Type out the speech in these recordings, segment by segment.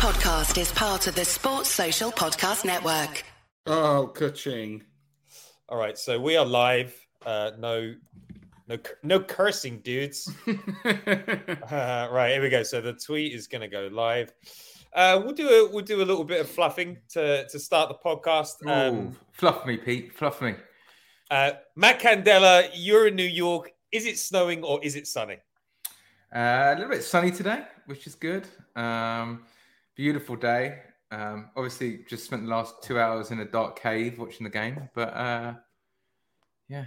podcast is part of the Sports Social Podcast Network. Oh, ka-ching. All right, so we are live. Uh, no, no, no cursing, dudes. uh, right, here we go. So the tweet is going to go live. Uh, we'll do a we'll do a little bit of fluffing to to start the podcast. Um, Ooh, fluff me, Pete. Fluff me. uh, Matt Candela, you're in New York. Is it snowing or is it sunny? Uh, a little bit sunny today, which is good. Um, beautiful day. Um, obviously, just spent the last two hours in a dark cave watching the game, but uh, yeah,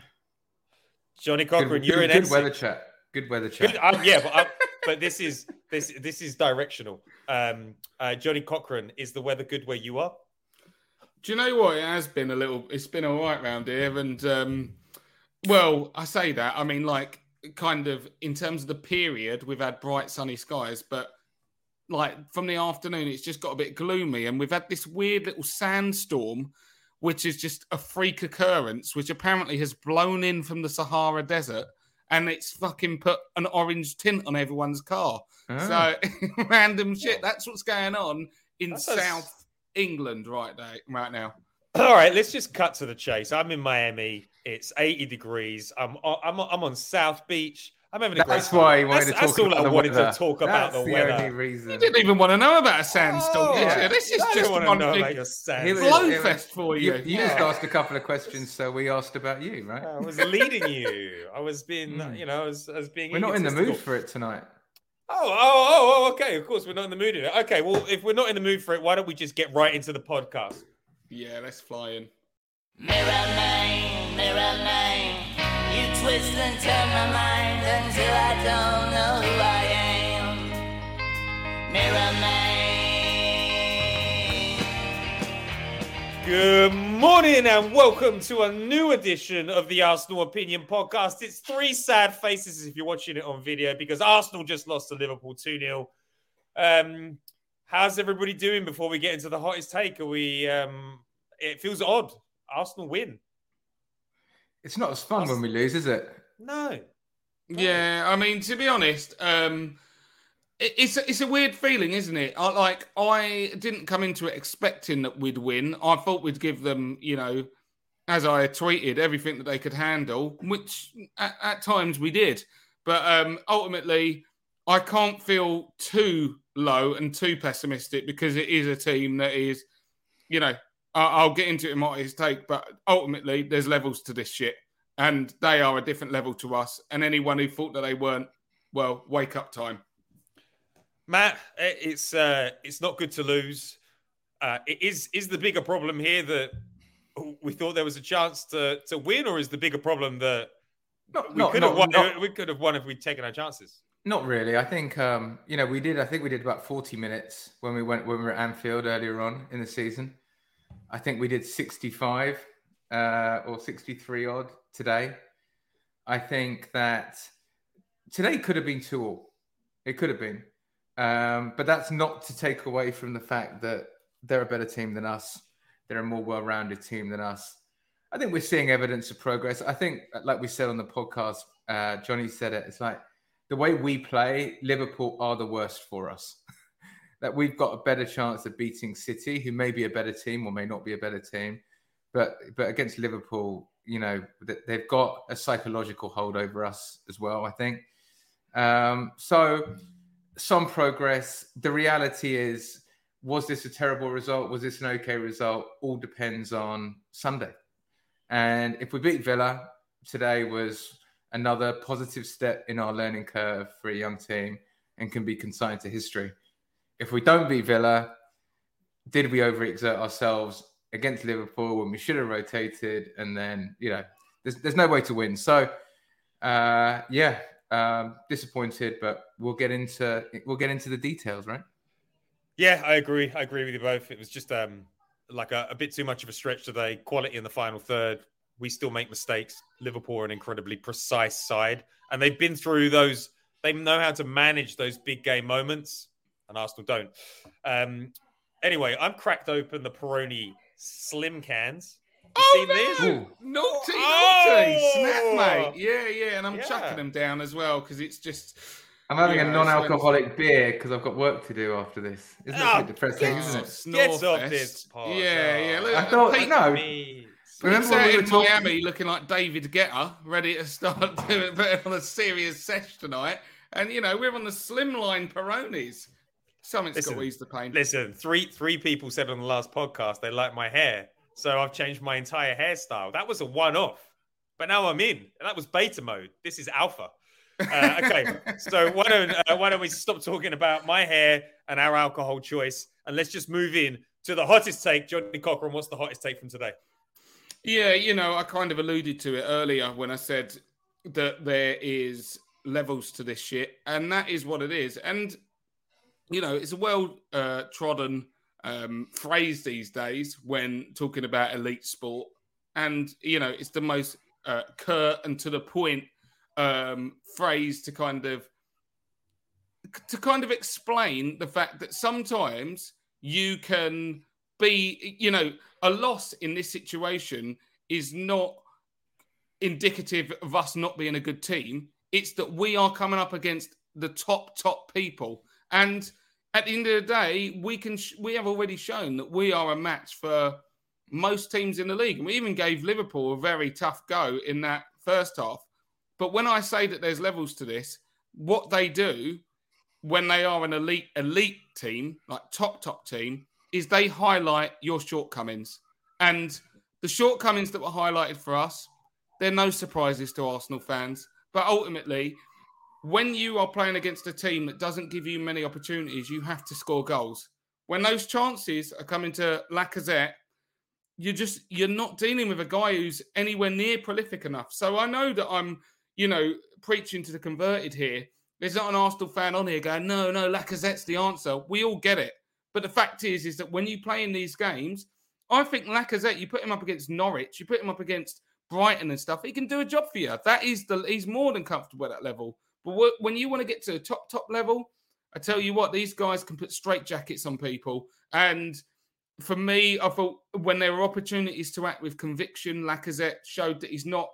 Johnny good, Cochran, good, you're in good weather chat. Good weather chat. Good, um, yeah, but I, but this is this this is directional. Um, uh, Johnny Cochran, is the weather good where you are? Do you know what? It has been a little. It's been all right round here, and um, well, I say that. I mean, like, kind of in terms of the period, we've had bright sunny skies, but like from the afternoon, it's just got a bit gloomy, and we've had this weird little sandstorm, which is just a freak occurrence, which apparently has blown in from the Sahara Desert, and it's fucking put an orange tint on everyone's car. Ah. So random shit. That's what's going on in That's a- South England right now. Right now. All right, let's just cut to the chase. I'm in Miami. It's 80 degrees. I'm I'm I'm on South Beach. I'm having a great That's time. why you wanted That's, to that's talk all about I the wanted weather. to talk about That's the the weather. only reason. You didn't even want to know about a sandstorm, Oh, did yeah. you? This is I don't just want to one know about big your It sand. was- blow it was- fest for you. You, you just asked a couple of questions, so we asked about you, right? I was leading you. I was being, Mm. you know, I was, I was being. We're not in the mood for it tonight. Oh, oh, oh, oh, okay. Of course, we're not in the mood for it. Okay, well, if we're not in the mood for it, why don't we just get right into the podcast? Yeah, let's fly in. Mirror man, mirror man, you twist and turn my mind until I don't know who I am. Mirror man. Good morning and welcome to a new edition of the Arsenal Opinion Podcast. It's three sad faces if you're watching it on video because Arsenal just lost to Liverpool 2 0. Um, how's everybody doing before we get into the hottest take? Are we, um, it feels odd. Arsenal win. It's not as fun when we lose, is it? No. Yeah, I mean, to be honest, um, it, it's a, it's a weird feeling, isn't it? I, like I didn't come into it expecting that we'd win. I thought we'd give them, you know, as I tweeted, everything that they could handle, which at, at times we did. But um, ultimately, I can't feel too low and too pessimistic because it is a team that is, you know, I- I'll get into it in what his take, but ultimately, there's levels to this shit and they are a different level to us. And anyone who thought that they weren't, well, wake up time. Matt, eh, it's uh, it's not good to lose. Uh, it is is the bigger problem here that we thought there was a chance to to win, or is the bigger problem that Not, we not, could not, have won? not- we could have won if we'd taken our chances. Not really. I think um, you know we did. I think we did about forty minutes when we went when we were at Anfield earlier on in the season. I think we did sixty-five uh, or sixty-three odd today. I think that today could have been two all. It could have been, um, but that's not to take away from the fact that they're a better team than us. They're a more well-rounded team than us. I think we're seeing evidence of progress. I think, like we said on the podcast, uh, Johnny said it. It's like the way we play, Liverpool are the worst for us. that we've got a better chance of beating City, who may be a better team or may not be a better team, but but against Liverpool, you know, they've got a psychological hold over us as well. I think. Um, so some progress. The reality is, was this a terrible result? Was this an okay result? All depends on Sunday. And if we beat Villa, today was another positive step in our learning curve for a young team and can be consigned to history. If we don't beat Villa, did we overexert ourselves against Liverpool when we should have rotated? And then, you know, there's, there's no way to win. So, uh, yeah, um, disappointed, but we'll get into we'll get into the details, right? Yeah, I agree. I agree with you both. It was just um, like a, a bit too much of a stretch today. Quality in the final third. We still make mistakes. Liverpool are an incredibly precise side, and they've been through those. They know how to manage those big game moments, and Arsenal don't. Um, anyway, I'm cracked open the Peroni slim cans. You seen this? Ooh. Naughty, Oh! naughty, snap, mate. Yeah, yeah, and I'm Yeah. chucking them down as well because it's just. I'm having you a non-alcoholic beer because I've got work to do after this. Isn't that Oh, quite depressing, yes. isn't it? Snore Gets off this pod. Yeah, yeah. Look, I thought Pete, no. Me. Remember Pete's when out we were in talking? Miami looking like David Guetta, ready to start doing putting on a serious sesh tonight. And you know, we're on the slimline Peronis. Something's got Listen, to ease the pain. Listen, three three people said on the last podcast they like my hair, so I've changed my entire hairstyle. That was a one off, but now I'm in, and that was beta mode. This is alpha. Uh, okay, so why don't uh, why don't we stop talking about my hair and our alcohol choice, and let's just move in to the hottest take. Johnny Cochran, what's the hottest take from today? Yeah, you know, I kind of alluded to it earlier when I said that there is levels to this shit, and that is what it is. And you know, it's a well uh, trodden um, phrase these days when talking about elite sport, and you know, it's the most uh, curt and to the point um, phrase to kind of to kind of explain the fact that sometimes you can be, you know, a loss in this situation is not indicative of us not being a good team. It's that we are coming up against the top top people, and at the end of the day, we can sh- we have already shown that we are a match for most teams in the league, and we even gave Liverpool a very tough go in that first half. But when I say that there's levels to this, what they do when they are an elite elite team, like top top team, is they highlight your shortcomings. And the shortcomings that were highlighted for us, they're no surprises to Arsenal fans. But ultimately, when you are playing against a team that doesn't give you many opportunities, you have to score goals. When those chances are coming to Lacazette, you're just you're not dealing with a guy who's anywhere near prolific enough. So I know that I'm, you know, preaching to the converted here. There's not an Arsenal fan on here going, no, no, Lacazette's the answer. We all get it. But the fact is, is that when you play in these games, I think Lacazette, you put him up against Norwich, you put him up against Brighton and stuff, he can do a job for you. That is the he's more than comfortable at that level. But wh- when you want to get to the top top level, I tell you what, these guys can put straight jackets on people. And for me, I thought when there were opportunities to act with conviction, Lacazette showed that he's not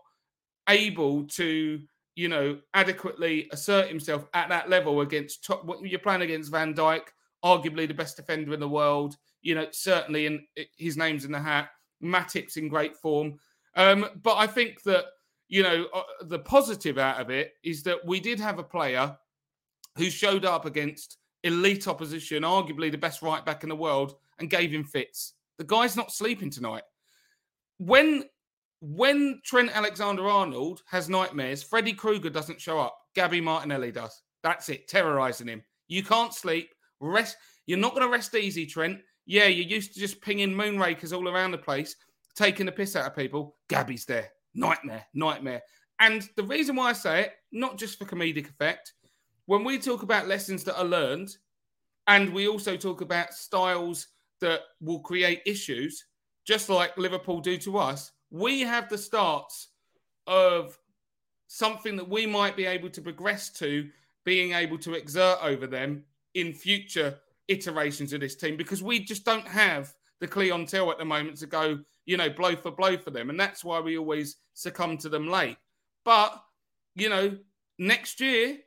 able to, you know, adequately assert himself at that level against top. You're playing against Van Dijk, arguably the best defender in the world. You know, certainly, in his name's in the hat. Matip's in great form. Um, but I think that you know uh, the positive out of it is that we did have a player who showed up against elite opposition, arguably the best right back in the world, and gave him fits. The guy's not sleeping tonight. When when Trent Alexander Arnold has nightmares, Freddy Krueger doesn't show up. Gabby Martinelli does. That's it, terrorizing him. You can't sleep. Rest. You're not going to rest easy, Trent. Yeah, you're used to just pinging moonrakers all around the place, taking the piss out of people. Gabby's there. Nightmare, nightmare. And the reason why I say it, not just for comedic effect, when we talk about lessons that are learned, and we also talk about styles that will create issues, just like Liverpool do to us, we have the starts of something that we might be able to progress to being able to exert over them in future iterations of this team because we just don't have the clientele at the moment to go, you know, blow for blow for them. And that's why we always succumb to them late. But, you know, next year,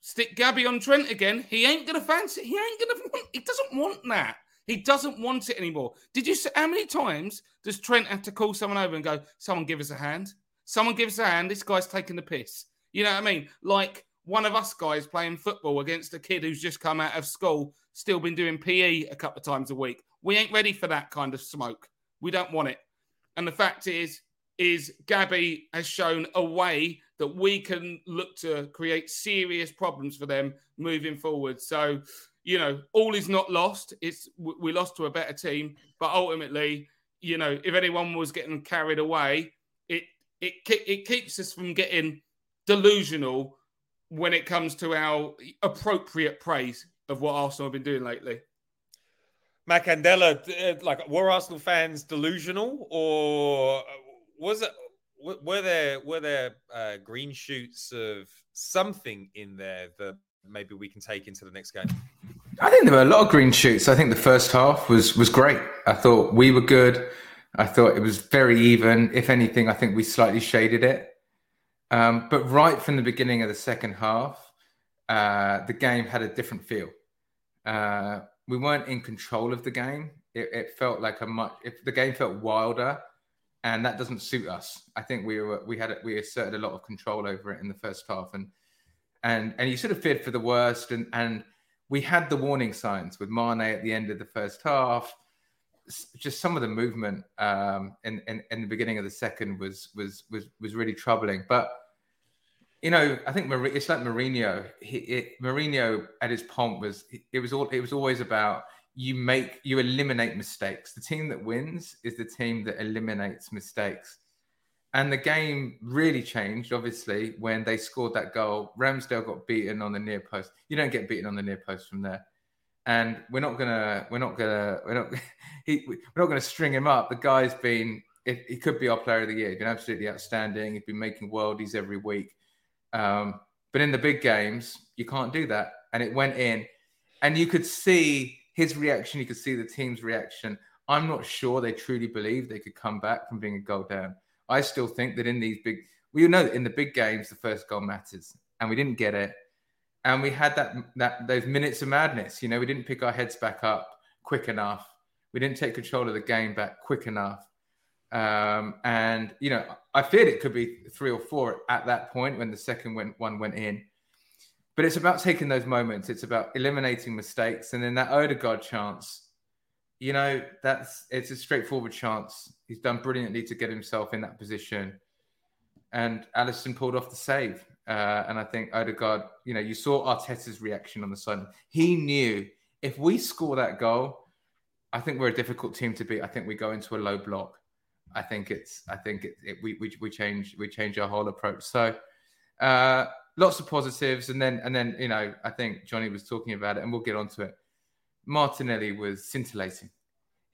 stick Gabby on Trent again. He ain't gonna fancy. He ain't gonna. Want, he doesn't want that. He doesn't want it anymore. Did you see how many times does Trent have to call someone over and go, "Someone give us a hand. Someone give us a hand. This guy's taking the piss." You know what I mean? Like one of us guys playing football against a kid who's just come out of school, still been doing PE a couple of times a week. We ain't ready for that kind of smoke. We don't want it. And the fact is, is Gabby has shown a way that we can look to create serious problems for them moving forward. So, you know, all is not lost. It's we lost to a better team, but ultimately, you know, if anyone was getting carried away, it it it keeps us from getting delusional when it comes to our appropriate praise of what Arsenal have been doing lately. Matt Candela, uh, like, were Arsenal fans delusional, or was it? Were there were there uh, green shoots of something in there that maybe we can take into the next game? I think there were a lot of green shoots. I think the first half was was great. I thought we were good. I thought it was very even. If anything, I think we slightly shaded it. Um, but right from the beginning of the second half, uh, the game had a different feel. Uh, we weren't in control of the game. It, it felt like a much. If the game felt wilder, and that doesn't suit us. I think we were we had we asserted a lot of control over it in the first half, and and and you sort of feared for the worst, and and we had the warning signs with Mane at the end of the first half. Just some of the movement um, in, in, in the beginning of the second was was was was really troubling. But you know, I think it's like Mourinho. He, it, Mourinho at his pomp was it was all it was always about you make you eliminate mistakes. The team that wins is the team that eliminates mistakes. And the game really changed, obviously, when they scored that goal. Ramsdale got beaten on the near post. You don't get beaten on the near post from there. And we're not gonna, we're not gonna, we're not, he, we're not gonna string him up. The guy's been, he could be our player of the year. He's been absolutely outstanding. He's been making worldies every week. Um, but in the big games, you can't do that. And it went in, and you could see his reaction. You could see the team's reaction. I'm not sure they truly believe they could come back from being a goal down. I still think that in these big, we know that in the big games, the first goal matters, and we didn't get it, and we had that that those minutes of madness. You know, we didn't pick our heads back up quick enough. We didn't take control of the game back quick enough. Um, and you know, I feared it could be three or four at that point when the second went, one went in. But it's about taking those moments. It's about eliminating mistakes, and then that Odegaard chance you know, that's it's a straightforward chance. He's done brilliantly to get himself in that position. And Alisson pulled off the save. Uh, and I think Odegaard, you know, you saw Arteta's reaction on the side. He knew if we score that goal, I think we're a difficult team to beat. I think we go into a low block. I think it's, I think it, it, we, we, we change, we change our whole approach. So, uh, lots of positives. And then, and then, you know, I think Johnny was talking about it and we'll get onto it Martinelli was scintillating.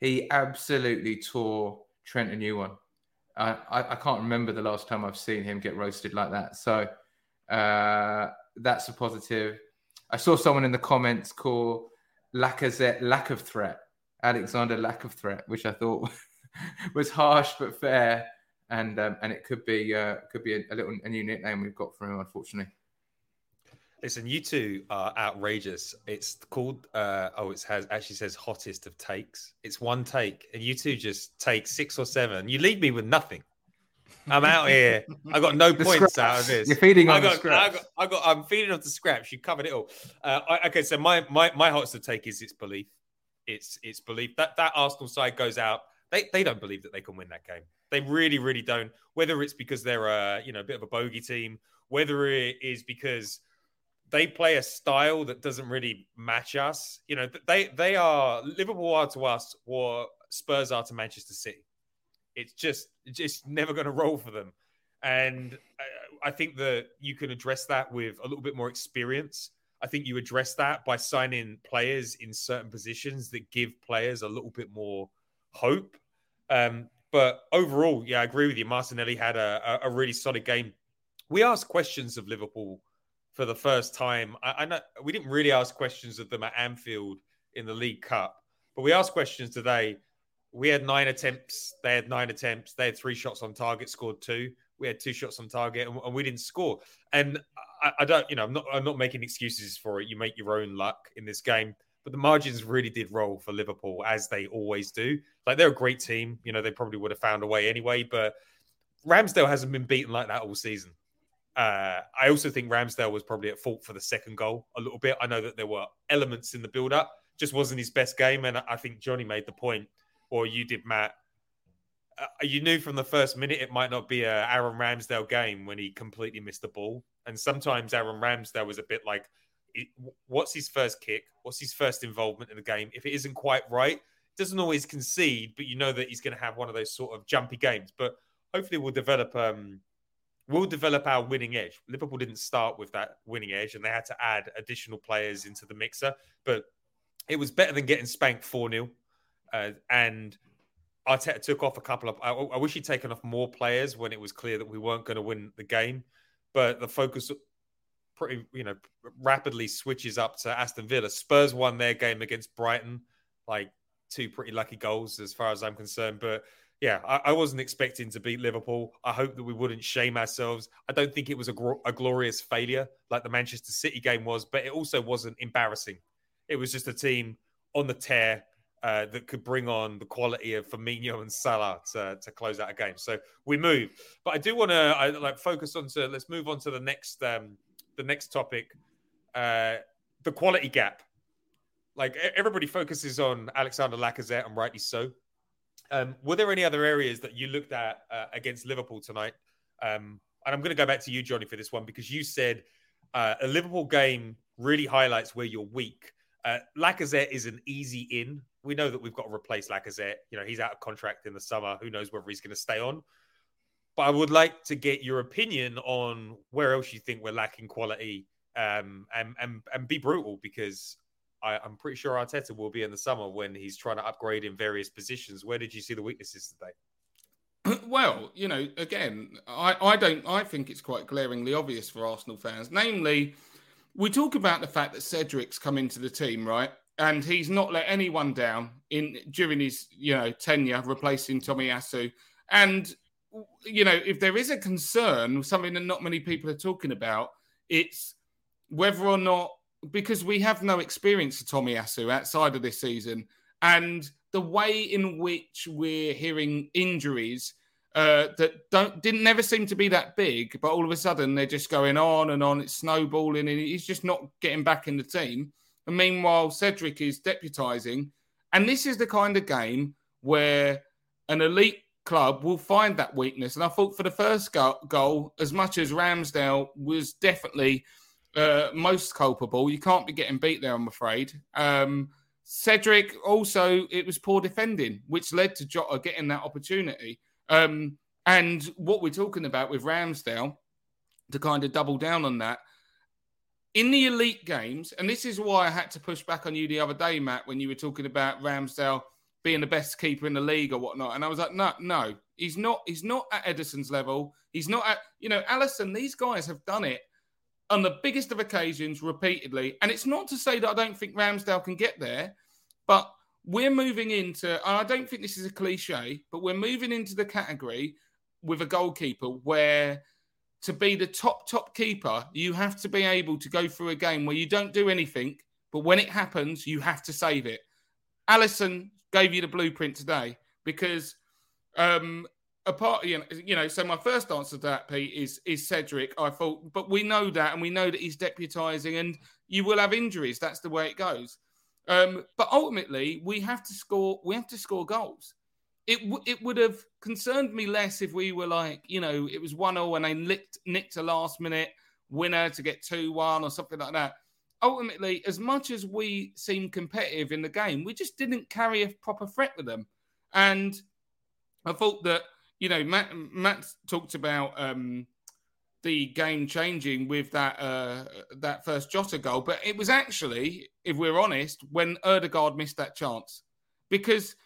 He absolutely tore Trent a new one. I, I, can't remember the last time I've seen him get roasted like that. So uh, that's a positive. I saw someone in the comments call Lacazette lack of threat, Alexander lack of threat, which I thought was harsh but fair, and um, and it could be uh, could be a, a little a new nickname we've got for him, unfortunately. Listen, you two are outrageous. It's called uh oh, it has actually says hottest of takes. It's one take, and you two just take six or seven. You leave me with nothing. I'm out here. I got no points scraps. out of this. You're feeding on I got, the scraps. I got, I got, I'm feeding off the scraps. You covered it all. Uh, I, okay, so my my my hottest of take is its belief. It's it's belief that that Arsenal side goes out. They they don't believe that they can win that game. They really really don't. Whether it's because they're a you know a bit of a bogey team, whether it is because they play a style that doesn't really match us. You know, they they are Liverpool are to us what Spurs are to Manchester City. It's just just never going to roll for them, and I, I think that you can address that with a little bit more experience. I think you address that by signing players in certain positions that give players a little bit more hope. Um, but overall, yeah, I agree with you. Martinelli had a, a, really solid game. We asked questions of Liverpool for the first time. I, I know we didn't really ask questions of them at Anfield in the League Cup, but we asked questions today. We had nine attempts. They had nine attempts. They had three shots on target, scored two. We had two shots on target, and, and we didn't score. And I, I, don't, you know, I'm not, I'm not making excuses for it. You make your own luck in this game, but the margins really did roll for Liverpool as they always do. Like they're a great team. You know, they probably would have found a way anyway, but Ramsdale hasn't been beaten like that all season. Uh, I also think Ramsdale was probably at fault for the second goal a little bit. I know that there were elements in the build up, just wasn't his best game. And I think Johnny made the point, or you did, Matt. Uh, you knew from the first minute it might not be a Aaron Ramsdale game when he completely missed the ball. And sometimes Aaron Ramsdale was a bit like, what's his first kick? What's his first involvement in the game? If it isn't quite right, doesn't always concede, but you know that he's going to have one of those sort of jumpy games. But hopefully, we'll develop um, we'll develop our winning edge. Liverpool didn't start with that winning edge and they had to add additional players into the mixer, but it was better than getting spanked 4 0. Uh, and Arteta took off a couple of. I, I, wish he'd taken off more players when it was clear that we weren't going to win the game. But the focus pretty, you know, rapidly switches up to Aston Villa. Spurs won their game against Brighton, like two pretty lucky goals as far as I'm concerned. But yeah, I, I, wasn't expecting to beat Liverpool. I hope that we wouldn't shame ourselves. I don't think it was a, gr- a glorious failure like the Manchester City game was, but it also wasn't embarrassing. It was just a team on the tear uh, that could bring on the quality of Firmino and Salah to, to close out a game. So we move, but I do want to like focus on to let's move on to the next um, the next topic, uh, the quality gap. Like everybody focuses on Alexander Lacazette, and rightly so. Um, were there any other areas that you looked at uh, against Liverpool tonight? Um, and I'm going to go back to you, Johnny, for this one because you said uh, a Liverpool game really highlights where you're weak. Uh, Lacazette is an easy in. We know that we've got to replace Lacazette. You know, he's out of contract in the summer. Who knows whether he's going to stay on? But I would like to get your opinion on where else you think we're lacking quality um, and, and, and be brutal because I, am pretty sure Arteta will be in the summer when he's trying to upgrade in various positions. Where did you see the weaknesses today? Well, you know, again, I, I don't. I think it's quite glaringly obvious for Arsenal fans. Namely, we talk about the fact that Cedric's come into the team, right, and he's not let anyone down in during his you know tenure, replacing Tomiyasu. And you know, if there is a concern, something that not many people are talking about, it's whether or not because we have no experience of Tomiyasu outside of this season, and the way in which we're hearing injuries uh, that don't didn't never seem to be that big, but all of a sudden they're just going on and on. It's snowballing, and he's just not getting back in the team. And meanwhile, Cedric is deputising, and this is the kind of game where an elite club will find that weakness. And I thought for the first go- goal, as much as Ramsdale was definitely uh, most culpable. You can't be getting beat there, I'm afraid. Um, Cedric also, it was poor defending, which led to Jota getting that opportunity. Um, and what we're talking about with Ramsdale, to kind of double down on that, in the elite games, and this is why I had to push back on you the other day, Matt, when you were talking about Ramsdale being the best keeper in the league or whatnot. And I was like, no, no, he's not. He's not at Ederson's level. He's not at, you know, Alisson. These guys have done it on the biggest of occasions repeatedly. And it's not to say that I don't think Ramsdale can get there, but we're moving into, and I don't think this is a cliche, but we're moving into the category with a goalkeeper where to be the top, top keeper, you have to be able to go through a game where you don't do anything, but when it happens, you have to save it. Alisson gave you the blueprint today because um, apart, know, you know, so my first answer to that, Pete, is is Cedric. I thought, but we know that, and we know that he's deputising, and you will have injuries. That's the way it goes. Um, but ultimately, we have to score. We have to score goals. It w- it would have concerned me less if we were like, you know, it was one 0 and they nicked, nicked a last minute winner to get two one or something like that. Ultimately, as much as we seemed competitive in the game, we just didn't carry a proper threat with them, and I thought that you know, Matt, Matt talked about um, the game changing with that uh, that first Jota goal, but it was actually, if we're honest, when Odegaard missed that chance, because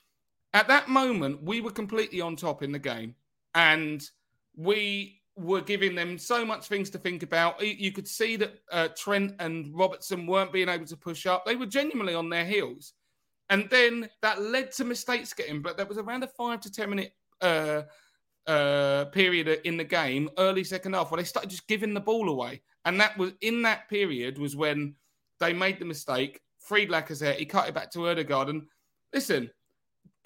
at that moment we were completely on top in the game, and we were giving them so much things to think about. You could see that uh, Trent and Robertson weren't being able to push up; they were genuinely on their heels. And then that led to mistakes getting, but there was around a five to ten minute uh, uh, period in the game, early second half, where they started just giving the ball away. And that was in that period was when they made the mistake. Freed Lacazette, he cut it back to Odegaard. And listen,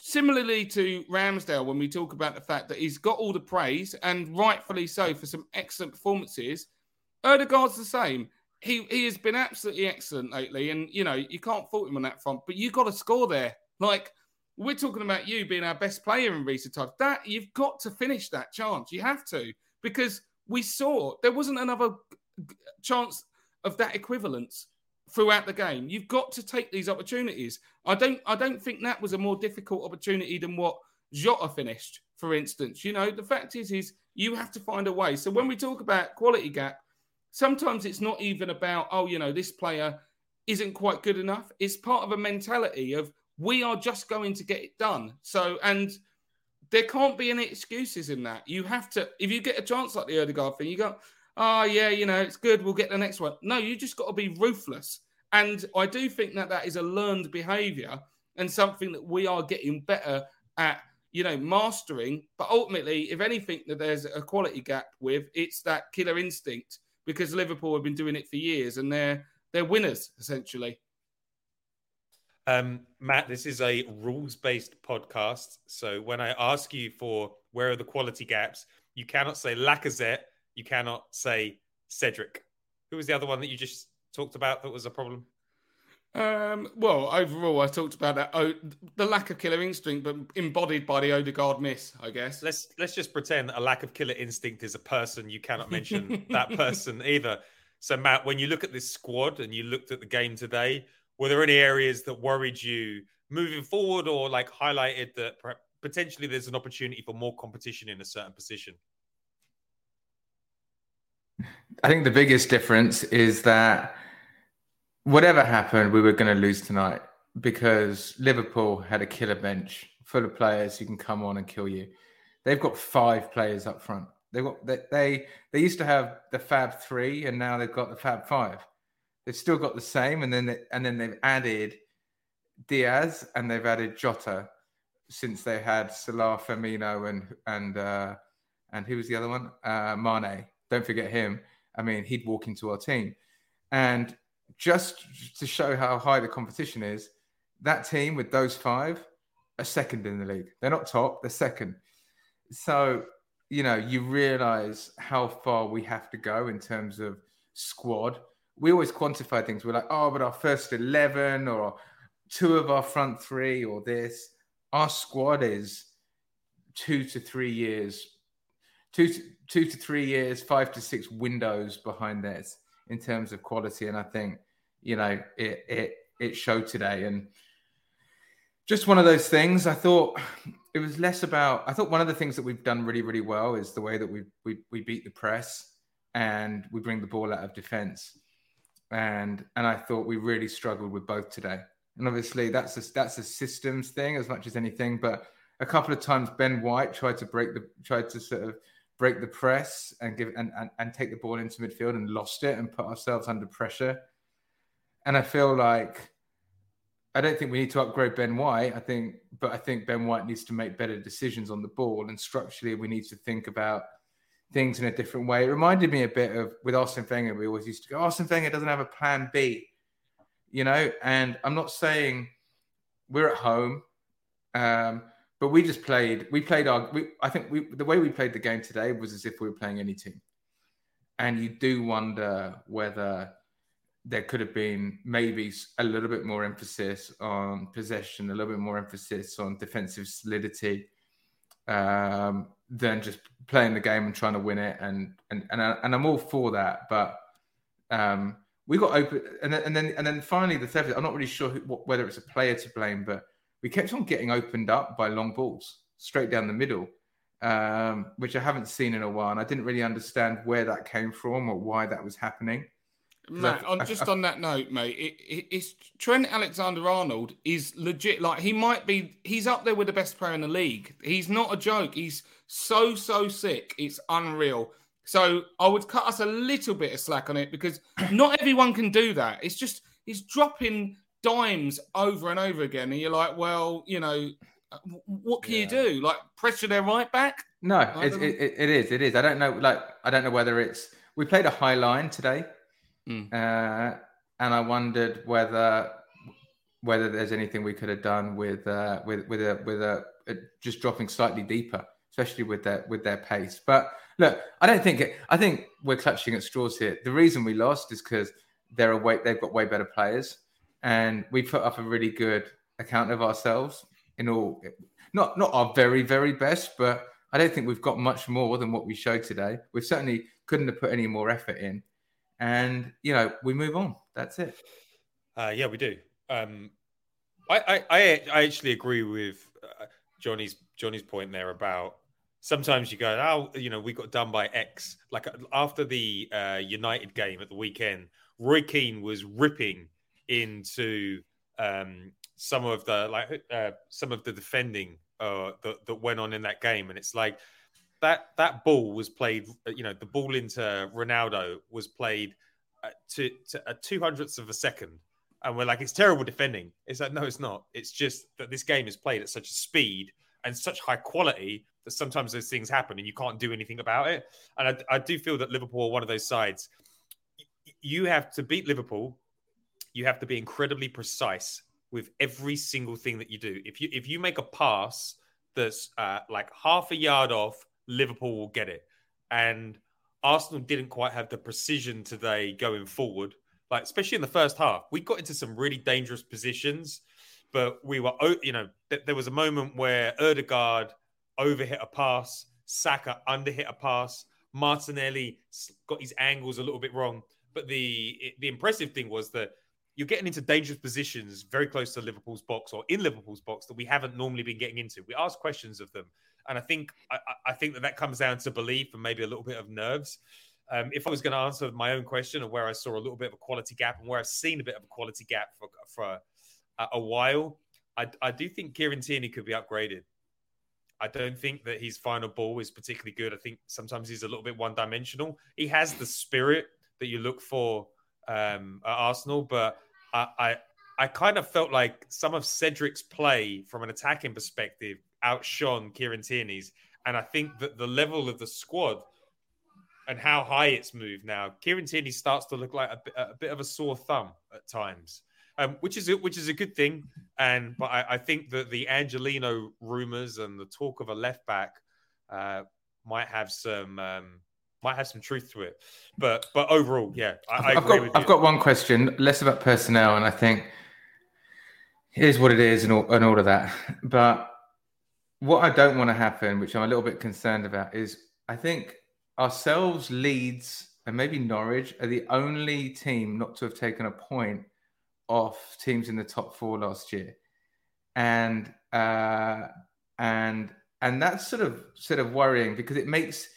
similarly to Ramsdale, when we talk about the fact that he's got all the praise and rightfully so for some excellent performances, Odegaard's the same. He he has been absolutely excellent lately, and you know you can't fault him on that front. But you got to score there. Like we're talking about you being our best player in recent times. That you've got to finish that chance. You have to because we saw there wasn't another chance of that equivalence throughout the game. You've got to take these opportunities. I don't. I don't think that was a more difficult opportunity than what Jota finished, for instance. You know, the fact is, is you have to find a way. So when we talk about quality gap, sometimes it's not even about oh, you know, this player isn't quite good enough. It's part of a mentality of we are just going to get it done. So, and there can't be any excuses in that. You have to, if you get a chance like the Odegaard thing, you go, oh, yeah, you know, it's good. We'll get the next one. No, you just got to be ruthless. And I do think that that is a learned behavior and something that we are getting better at you know, mastering. But ultimately, if anything that there's a quality gap with, it's that killer instinct because Liverpool have been doing it for years and they're they're winners essentially. Um, Matt, this is a rules based podcast. So when I ask you for where are the quality gaps, you cannot say Lacazette, you cannot say Cedric. Who was the other one that you just talked about that was a problem? Um, well, overall, I talked about that oh, the lack of killer instinct, but embodied by the Odegaard miss, I guess. Let's let's just pretend a lack of killer instinct is a person. You cannot mention that person either. So, Matt, when you look at this squad and you looked at the game today, were there any areas that worried you moving forward, or like highlighted that potentially there's an opportunity for more competition in a certain position? I think the biggest difference is that whatever happened, we were going to lose tonight because Liverpool had a killer bench full of players who can come on and kill you. They've got five players up front. They've got they they, they used to have the Fab Three, and now they've got the Fab Five. They've still got the same, and then they, and then they've added Diaz and they've added Jota since they had Salah, Firmino, and and uh, and who was the other one? Uh, Mane. Don't forget him. I mean, he'd walk into our team, and just to show how high the competition is, that team with those five are second in the league. They're not top, they're second. So, you know, you realize how far we have to go in terms of squad. We always quantify things. We're like, oh, but our first 11 or two of our front three or this. Our squad is two to three years, two to, two to three years, five to six windows behind theirs in terms of quality. And I think, you know, it it it showed today. And just one of those things. I thought it was less about. I thought one of the things that we've done really really well is the way that we we we beat the press and we bring the ball out of defence. And and I thought we really struggled with both today. And obviously that's a that's a systems thing as much as anything. But a couple of times Ben White tried to break the tried to sort of break the press and give and, and, and take the ball into midfield and lost it and put ourselves under pressure. And I feel like I don't think we need to upgrade Ben White. I think, but I think Ben White needs to make better decisions on the ball. And structurally, we need to think about things in a different way. It reminded me a bit of with Arsene Wenger. We always used to go, Arsene Wenger doesn't have a plan B, you know. And I'm not saying we're at home. Um, but we just played. We played our. We, I think we, the way we played the game today was as if we were playing any team, and you do wonder whether there could have been maybe a little bit more emphasis on possession, a little bit more emphasis on defensive solidity, um, than just playing the game and trying to win it. And and and, I, and I'm all for that, but um, we got open, and then and then and then finally the third. I'm not really sure who, whether it's a player to blame, but we kept on getting opened up by long balls straight down the middle, um, which I haven't seen in a while. And I didn't really understand where that came from or why that was happening. Matt, on, just on that note, mate, it, it, it's Trent Alexander Arnold is legit. Like he might be, he's up there with the best player in the league. He's not a joke. He's so so sick. It's unreal. So I would cut us a little bit of slack on it because not everyone can do that. It's just he's dropping dimes over and over again, and you're like, well, you know, what can yeah. you do? Like pressure their right back? No, it, it, it is. It is. I don't know. Like I don't know whether it's. We played a high line today, mm. uh, and I wondered whether whether there's anything we could have done with uh, with with a with a, a just dropping slightly deeper, especially with their with their pace. But look, I don't think it. I think we're clutching at straws here. The reason we lost is because they're a way, they've got way better players and we put up a really good account of ourselves in all not not our very very best but i don't think we've got much more than what we showed today. We certainly couldn't have put any more effort in. And you know we move on. That's it. Uh, yeah we do. Um, I, I i actually agree with uh, johnny's johnny's point there about sometimes you go oh you know we got done by x. Like after the uh, united game at the weekend roy keane was ripping into um, some of the like uh, some of the defending uh, that, that went on in that game, and it's like that that ball was played. You know, the ball into Ronaldo was played to, to a two hundredths of a second, and we're like, it's terrible defending. It's like, no, it's not. It's just that this game is played at such a speed and such high quality that sometimes those things happen and you can't do anything about it. And I, I do feel that Liverpool are one of those sides. You have to beat Liverpool. You have to be incredibly precise with every single thing that you do. If you if you make a pass that's uh, like half a yard off, Liverpool will get it. And Arsenal didn't quite have the precision today going forward. Like especially in the first half, we got into some really dangerous positions, but we were, you know, there was a moment where Odegaard overhit a pass, Saka underhit a pass, Martinelli got his angles a little bit wrong. But the the impressive thing was that you're getting into dangerous positions very close to Liverpool's box or in Liverpool's box that we haven't normally been getting into. We ask questions of them, and I think I, I think that that comes down to belief and maybe a little bit of nerves. Um, if I was going to answer my own question of where I saw a little bit of a quality gap and where I've seen a bit of a quality gap for for a, a while, I, I do think Kieran Tierney could be upgraded. I don't think that his final ball is particularly good. I think sometimes he's a little bit one dimensional. He has the spirit that you look for um, at Arsenal, but I, I, I kind of felt like some of Cedric's play from an attacking perspective outshone Kieran Tierney's, and I think that the level of the squad and how high it's moved now, Kieran Tierney starts to look like a, a bit of a sore thumb at times um, which is a, which is a good thing. And but I, I, think that the Angelino rumors and the talk of a left back uh, might have some um, might have some truth to it. But but overall, yeah, I, have got I've got one question, less about personnel, and I think here's what it is and all, and all of that. But what I don't want to happen, which I'm a little bit concerned about, is I think ourselves, Leeds, and maybe Norwich are the only team not to have taken a point off teams in the top four last year, and uh, and and that's sort of sort of worrying because it makes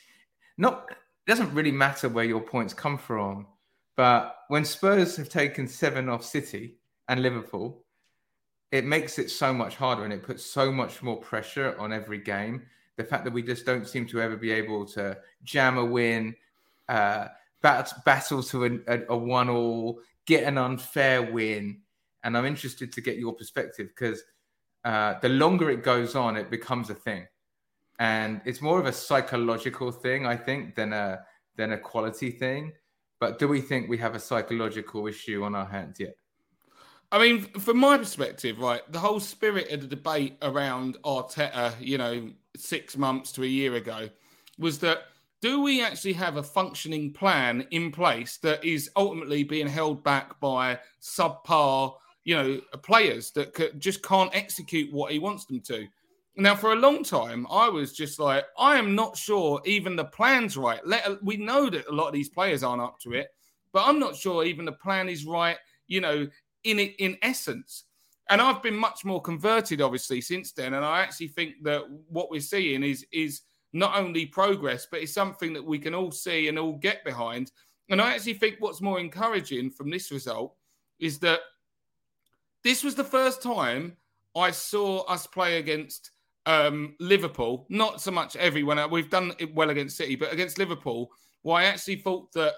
not it doesn't really matter where your points come from, but when Spurs have taken seven off City and Liverpool, it makes it so much harder and it puts so much more pressure on every game. The fact that we just don't seem to ever be able to jam a win, uh, bat- battle to a, a, a one all, get an unfair win. And I'm interested to get your perspective because uh, the longer it goes on, it becomes a thing, and it's more of a psychological thing, I think, than a than a quality thing. But do we think we have a psychological issue on our hands yet? I mean, from my perspective, right, the whole spirit of the debate around Arteta, you know, six months to a year ago, was that do we actually have a functioning plan in place that is ultimately being held back by subpar, you know, players that just can't execute what he wants them to? Now, for a long time, I was just like, I am not sure even the plan's right. Let, uh, we know that a lot of these players aren't up to it, but I'm not sure even the plan is right, you know, in in essence. And I've been much more converted, obviously, since then. And I actually think that what we're seeing is is not only progress, but it's something that we can all see and all get behind. And I actually think what's more encouraging from this result is that this was the first time I saw us play against um, Liverpool. Not so much everyone. We've done it well against City, but against Liverpool, well, I actually thought that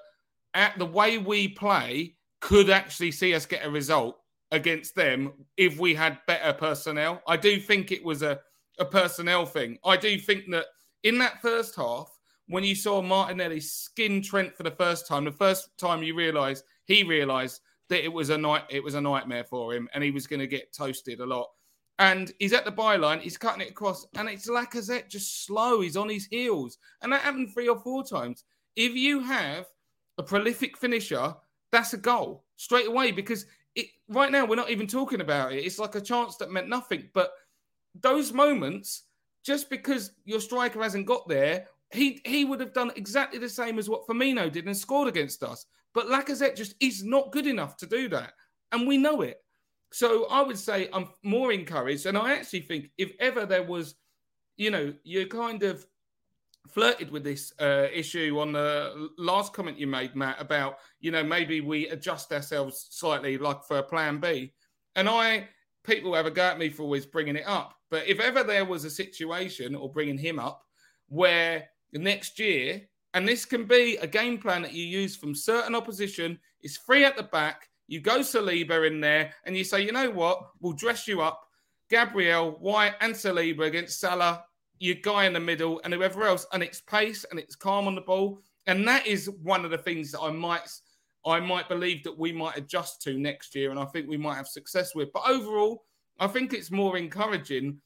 at the way we play could actually see us get a result against them if we had better personnel. I do think it was a, a personnel thing. I do think that in that first half, when you saw Martinelli skin Trent for the first time, the first time you realised he realised that it was a night, it was a nightmare for him, and he was going to get toasted a lot. And he's at the byline, he's cutting it across, and it's Lacazette just slow. He's on his heels, and that happened three or four times. If you have a prolific finisher, that's a goal straight away because it right now we're not even talking about it. It's like a chance that meant nothing, but those moments just because your striker hasn't got there, he he would have done exactly the same as what Firmino did and scored against us. But Lacazette just is not good enough to do that, and we know it. So I would say I'm more encouraged, and I actually think if ever there was, you know, you kind of flirted with this uh, issue on the last comment you made, Matt, about you know maybe we adjust ourselves slightly, like for a Plan B, and I people have a go at me for always bringing it up. But if ever there was a situation, or bringing him up, where the next year, and this can be a game plan that you use from certain opposition, is free at the back. You go Saliba in there, and you say, you know what, we'll dress you up. Gabriel, White, and Saliba against Salah, your guy in the middle, and whoever else, and it's pace and it's calm on the ball, and that is one of the things that I might I might believe that we might adjust to next year, and I think we might have success with. But overall, I think it's more encouraging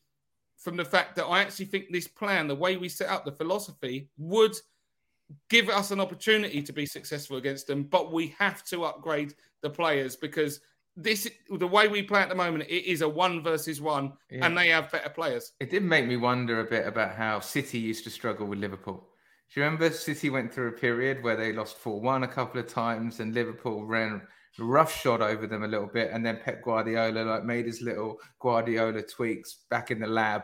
from the fact that I actually think this plan, the way we set up the philosophy, would give us an opportunity to be successful against them. But we have to upgrade the players because this the way we play at the moment it is a one versus one yeah. and they have better players it did make me wonder a bit about how city used to struggle with liverpool do you remember city went through a period where they lost 4-1 a couple of times and liverpool ran roughshod over them a little bit and then pep guardiola like made his little guardiola tweaks back in the lab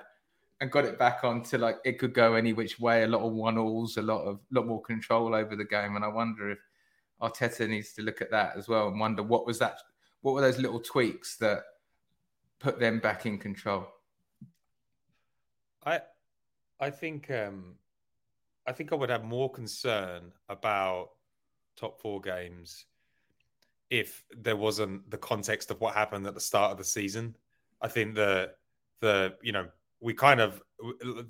and got it back on to like it could go any which way a lot of one alls a lot of lot more control over the game and i wonder if arteta needs to look at that as well and wonder what was that what were those little tweaks that put them back in control? I I think um I think I would have more concern about top four games if there wasn't the context of what happened at the start of the season. I think the the you know we kind of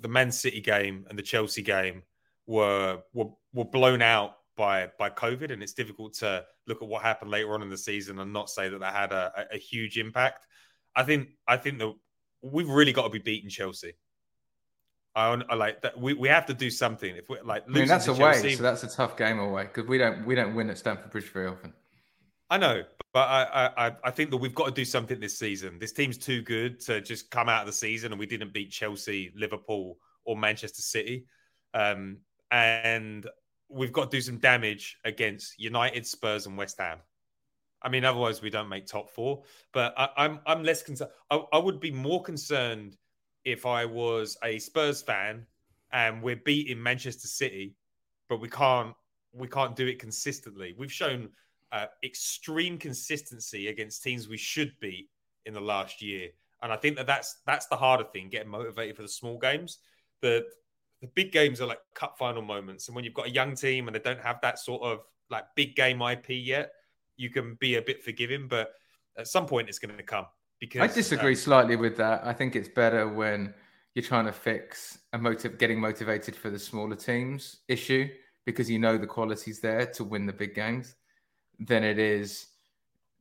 the Man City game and the Chelsea game were were were blown out by by COVID, and it's difficult to look at what happened later on in the season and not say that that had a, a huge impact. I think I think that we've really got to be beating Chelsea. I, I like that. We, we have to do something. If we like, I mean, that's away, Chelsea, so that's a tough game away because we don't we don't win at Stamford Bridge very often. I know, but I, I I think that we've got to do something this season. This team's too good to just come out of the season and we didn't beat Chelsea, Liverpool, or Manchester City. Um, and we've got to do some damage against United, Spurs, and West Ham. I mean, otherwise we don't make top four. But I, am I'm, I'm less concerned. I, I would be more concerned if I was a Spurs fan and we're beating Manchester City, but we can't we can't do it consistently. We've shown uh, extreme consistency against teams we should beat in the last year, and I think that that's that's the harder thing: getting motivated for the small games. The the big games are like cup final moments. And when you've got a young team and they don't have that sort of like big game IP yet, you can be a bit forgiving. But at some point, it's going to come. Because I disagree um, slightly with that. I think it's better when you're trying to fix a motive, getting motivated for the smaller teams issue because you know the quality's there to win the big games, than it is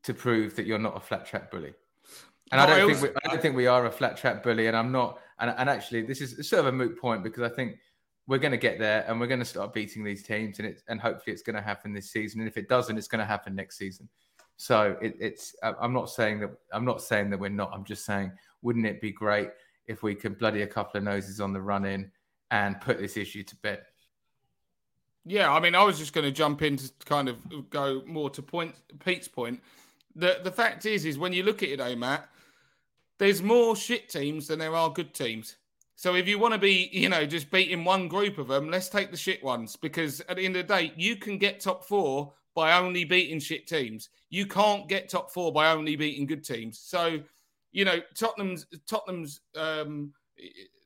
to prove that you're not a flat track bully. And no, I don't I think we, I don't think we are a flat track bully, and I'm not. And, and actually, this is sort of a moot point because I think we're going to get there and we're going to start beating these teams, and it and hopefully it's going to happen this season. And if it doesn't, it's going to happen next season. So it, it's. I'm not saying that. I'm not saying that we're not. I'm just saying, wouldn't it be great if we could bloody a couple of noses on the run in and put this issue to bed? Yeah, I mean, I was just going to jump in to kind of go more to point Pete's point. The the fact is, is when you look at it, though, Matt, there's more shit teams than there are good teams. So if you want to be, you know, just beating one group of them, let's take the shit ones because at the end of the day, you can get top four by only beating shit teams. You can't get top four by only beating good teams. So, you know, Tottenham's Tottenham's um,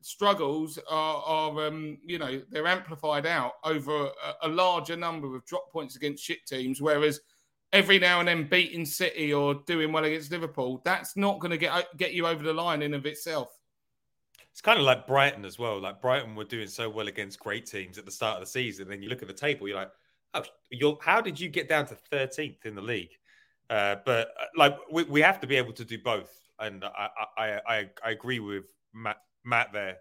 struggles are, are um, you know, they're amplified out over a, a larger number of drop points against shit teams, whereas every now and then beating City or doing well against Liverpool, that's not going to get get you over the line in of itself. It's kind of like Brighton as well. Like Brighton were doing so well against great teams at the start of the season. Then you look at the table, you're like, oh, you're, how did you get down to 13th in the league? Uh, but uh, like we, we have to be able to do both. And I, I, I, I agree with Matt, Matt there.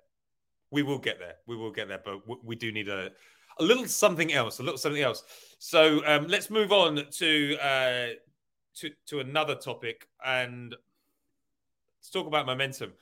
We will get there. We will get there, but we do need a a little something else, a little something else. So um, let's move on to uh, to to another topic and let's talk about momentum.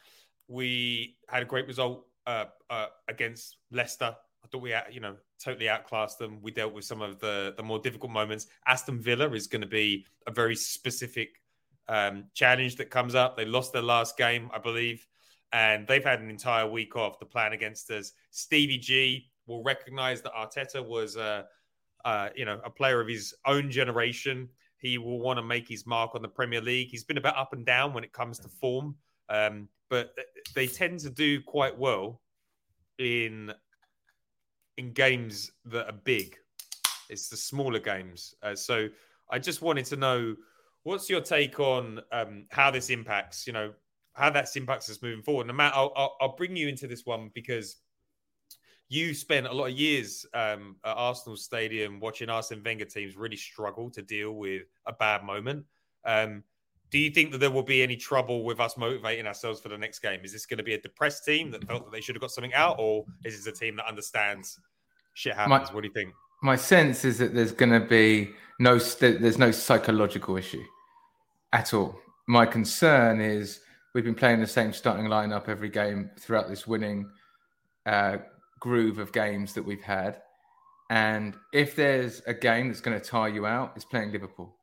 We had a great result uh, uh, against Leicester. I thought we, you know, totally outclassed them. We dealt with some of the the more difficult moments. Aston Villa is going to be a very specific um, challenge that comes up. They lost their last game, I believe, and they've had an entire week off to plan against us. Stevie G will recognize that Arteta was a, uh, you know, a player of his own generation. He will want to make his mark on the Premier League. He's been a bit up and down when it comes to form, um, but they tend to do quite well in in games that are big. It's the smaller games. Uh, so I just wanted to know what's your take on um, how this impacts. You know, how that impacts us moving forward. And Matt, I'll, I'll, I'll bring you into this one because you spent a lot of years um, at Arsenal Stadium watching Arsene Wenger teams really struggle to deal with a bad moment. Um, do you think that there will be any trouble with us motivating ourselves for the next game? Is this going to be a depressed team that felt that they should have got something out, or is this a team that understands shit happens? My, what do you think? My sense is that there's going to be no there's no psychological issue at all. My concern is we've been playing the same starting lineup every game throughout this winning uh, groove of games that we've had. And if there's a game that's going to tire you out, it's playing Liverpool.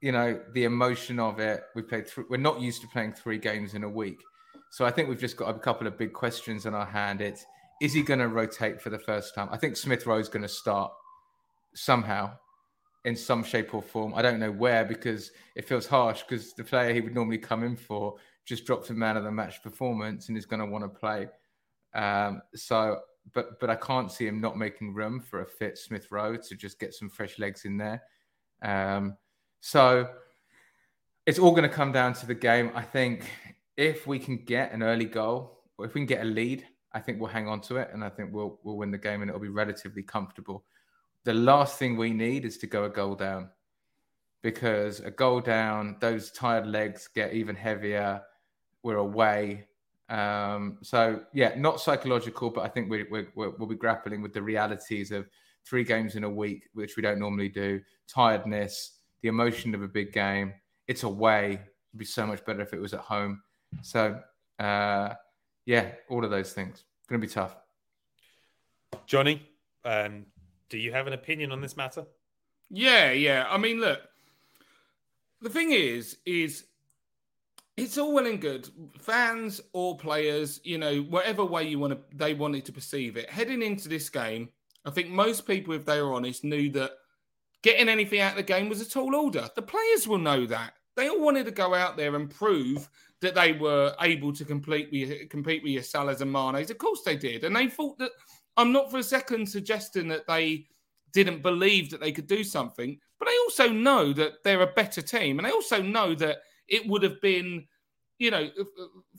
You know, the emotion of it. We played. Th- we're not used to playing three games in a week, so I think we've just got a couple of big questions in our hand. It's is he going to rotate for the first time? I think Smith Rowe is going to start somehow in some shape or form. I don't know where because it feels harsh because the player he would normally come in for just dropped a man of the match performance and is going to want to play. Um, so, but but I can't see him not making room for a fit Smith Rowe to just get some fresh legs in there. Um, so it's all going to come down to the game. I think if we can get an early goal, or if we can get a lead, I think we'll hang on to it, and I think we'll we'll win the game, and it'll be relatively comfortable. The last thing we need is to go a goal down, because a goal down, those tired legs get even heavier. We're away, um, so yeah, not psychological, but I think we, we, we'll be grappling with the realities of three games in a week, which we don't normally do. Tiredness, the emotion of a big game. It's away. It'd be so much better if it was at home. So uh, yeah, all of those things. Going to be tough. Johnny, um, do you have an opinion on this matter? Yeah, yeah. I mean, look, the thing is, is it's all well and good. Fans or players, you know, whatever way you want to, they wanted to perceive it. Heading into this game, I think most people, if they were honest, knew that getting anything out of the game was a tall order. The players will know that. They all wanted to go out there and prove that they were able to compete with, compete with your Salahs and Manes. Of course they did. And they thought that, I'm not for a second suggesting that they didn't believe that they could do something, but they also know that they're a better team. And they also know that it would have been, you know,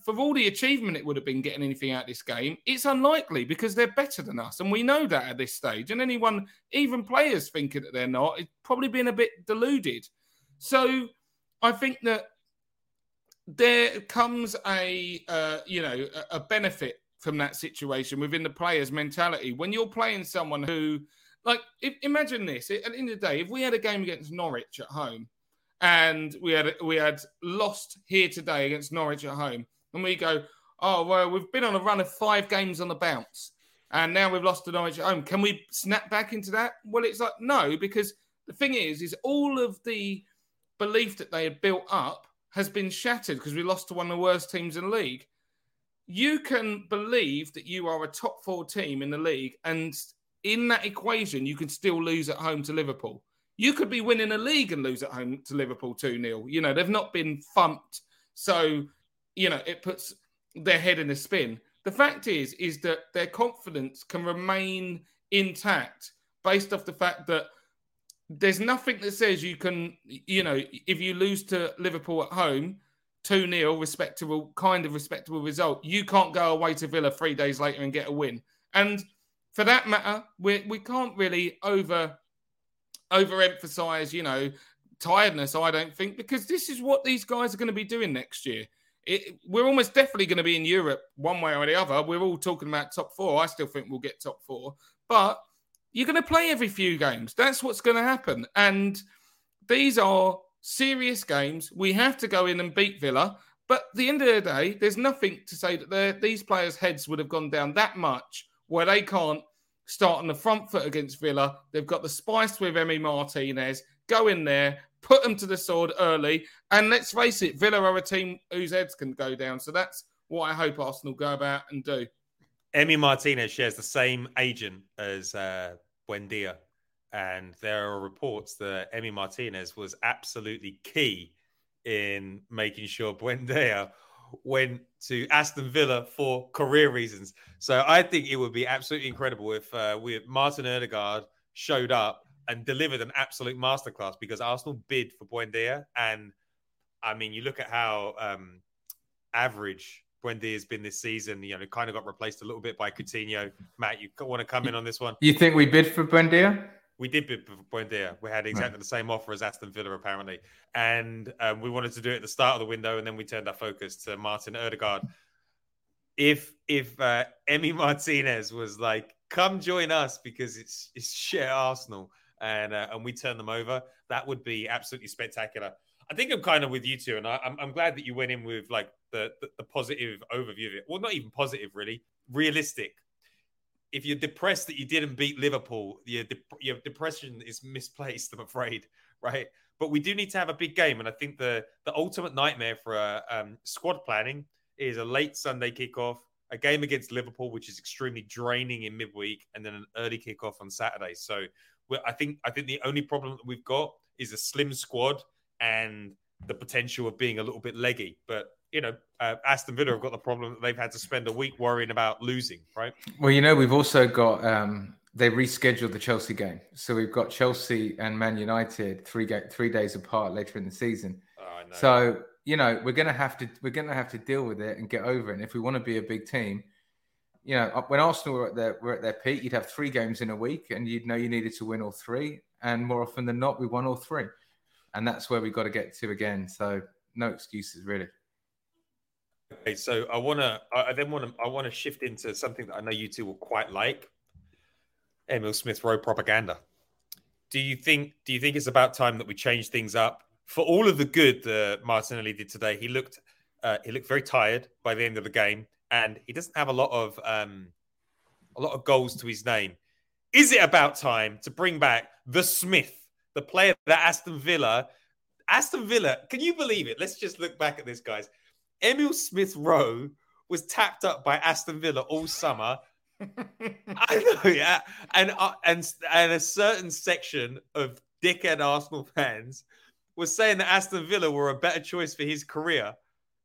for all the achievement it would have been getting anything out of this game, it's unlikely because they're better than us. And we know that at this stage. And anyone, even players thinking that they're not, it's probably been a bit deluded. So I think that there comes a, uh, you know, a benefit from that situation within the player's mentality. When you're playing someone who, like, if, imagine this at the end of the day, if we had a game against Norwich at home, and we had we had lost here today against Norwich at home, and we go, oh well, we've been on a run of five games on the bounce, and now we've lost to Norwich at home. Can we snap back into that? Well, it's like no, because the thing is, is all of the belief that they had built up has been shattered because we lost to one of the worst teams in the league. You can believe that you are a top four team in the league, and in that equation, you can still lose at home to Liverpool you could be winning a league and lose at home to Liverpool 2 0. You know, they've not been thumped. So, you know, it puts their head in a spin. The fact is, is that their confidence can remain intact based off the fact that there's nothing that says you can, you know, if you lose to Liverpool at home, 2 0, respectable, kind of respectable result, you can't go away to Villa three days later and get a win. And for that matter, we, we can't really over overemphasize, you know, tiredness, I don't think, because this is what these guys are going to be doing next year. It, we're almost definitely going to be in Europe one way or the other. We're all talking about top four. I still think we'll get top four, but you're going to play every few games. That's what's going to happen. And these are serious games. We have to go in and beat Villa. But the end of the day, there's nothing to say that these players' heads would have gone down that much where they can't start on the front foot against Villa. They've got the spice with Emi Martinez. Go in there, put them to the sword early. And let's face it, Villa are a team whose heads can go down. So that's what I hope Arsenal go about and do. Emi Martinez shares the same agent as uh, Buendia. And there are reports that Emi Martinez was absolutely key in making sure Buendia went to Aston Villa for career reasons. So I think it would be absolutely incredible if uh, we Martin Odegaard showed up and delivered an absolute masterclass because Arsenal bid for Buendia, and I mean, you look at how um, average Buendia has been this season. You know, kind of got replaced a little bit by Coutinho. Matt, you want to come in on this one? You think we bid for Buendia? We did bid for Buendia. We had exactly right. the same offer as Aston Villa, apparently, and um, we wanted to do it at the start of the window, and then we turned our focus to Martin Odegaard. If if uh, Emi Martinez was like, "Come join us," because it's it's share Arsenal, and uh, and we turn them over, that would be absolutely spectacular. I think I'm kind of with you too, and I, am I'm, I'm glad that you went in with like the, the, the positive overview of it. Well, not even positive, really. Realistic. If you're depressed that you didn't beat Liverpool, your your depression is misplaced. I'm afraid, right? But we do need to have a big game, and I think the the ultimate nightmare for uh, um, squad planning is a late Sunday kickoff, a game against Liverpool, which is extremely draining in midweek, and then an early kickoff on Saturday. So I think I think the only problem that we've got is a slim squad and the potential of being a little bit leggy. But you know, uh, Aston Villa have got the problem that they've had to spend a week worrying about losing, right? Well, you know, we've also got um, they rescheduled the Chelsea game, so we've got Chelsea and Man United three ga- three days apart later in the season. Oh, so you know, we're gonna have to we're gonna have to deal with it and get over it. And if we want to be a big team, you know, when Arsenal were at their were at their peak, you'd have three games in a week, and you'd know you needed to win all three. And more often than not, we won all three and that's where we got to get to again. So no excuses really. Okay, so I want to. I then want to. I want to shift into something that I know you two will quite like. Emil Smith Rowe propaganda. Do you think? Do you think it's about time that we change things up for all of the good that Martinelli did today? He looked. Uh, he looked very tired by the end of the game, and he doesn't have a lot of um, a lot of goals to his name. Is it about time to bring back the Smith the player that Aston Villa, Aston Villa, can you believe it? Let's just look back at this, guys. Emil Smith Rowe was tapped up by Aston Villa all summer. I know, yeah, and uh, and and a certain section of dickhead Arsenal fans was saying that Aston Villa were a better choice for his career.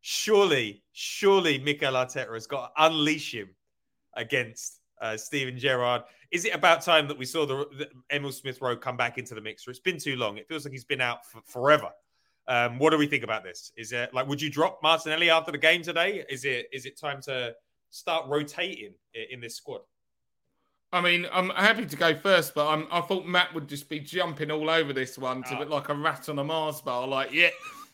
Surely, surely, Mikel Arteta has got to unleash him against uh, Steven Gerrard. Is it about time that we saw the, the Emil Smith Rowe come back into the mixer? It's been too long. It feels like he's been out for forever. Um, what do we think about this? Is it like would you drop Martinelli after the game today? Is it is it time to start rotating in, this squad? I mean, I'm happy to go first, but I'm, i thought Matt would just be jumping all over this one to oh. like a rat on a Mars bar. Like, yeah,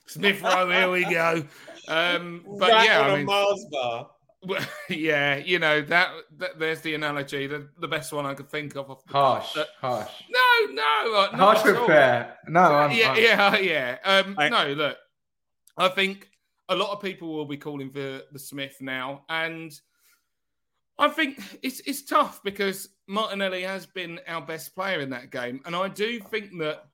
Smith Rowe, here we go. Um, but rat yeah, on I mean, a Mars bar. yeah, you know that, that, There's the analogy, the, the best one I could think of. Off the harsh, but, harsh. No, no, uh, harsh but fair. No, I'm, yeah, I'm... yeah, yeah. Um, I... No, look, I think a lot of people will be calling for the Smith now, and I think it's it's tough because Martinelli has been our best player in that game, and I do think that